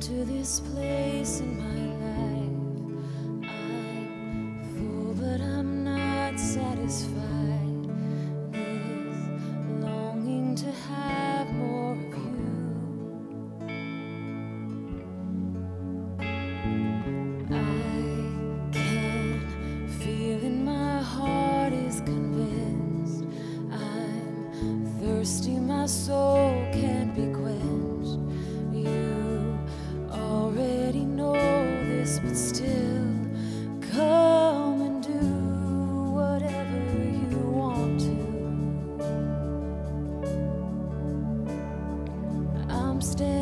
to this place in my life. I'm full, but I'm not satisfied. This longing to have more of you. I can feel in my heart is convinced. I'm thirsty, my soul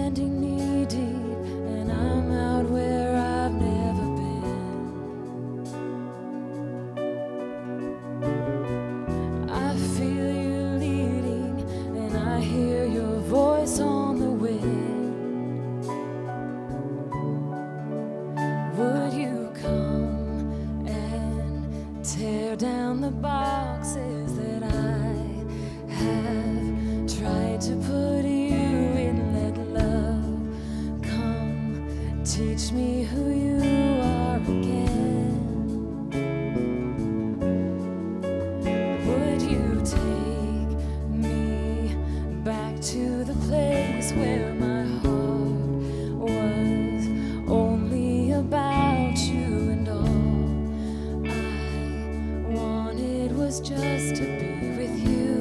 standing knee deep, and I'm out where I've never been. I feel you leading, and I hear your voice on the wind. Would you come and tear down the boxes that I have tried? just to be with you.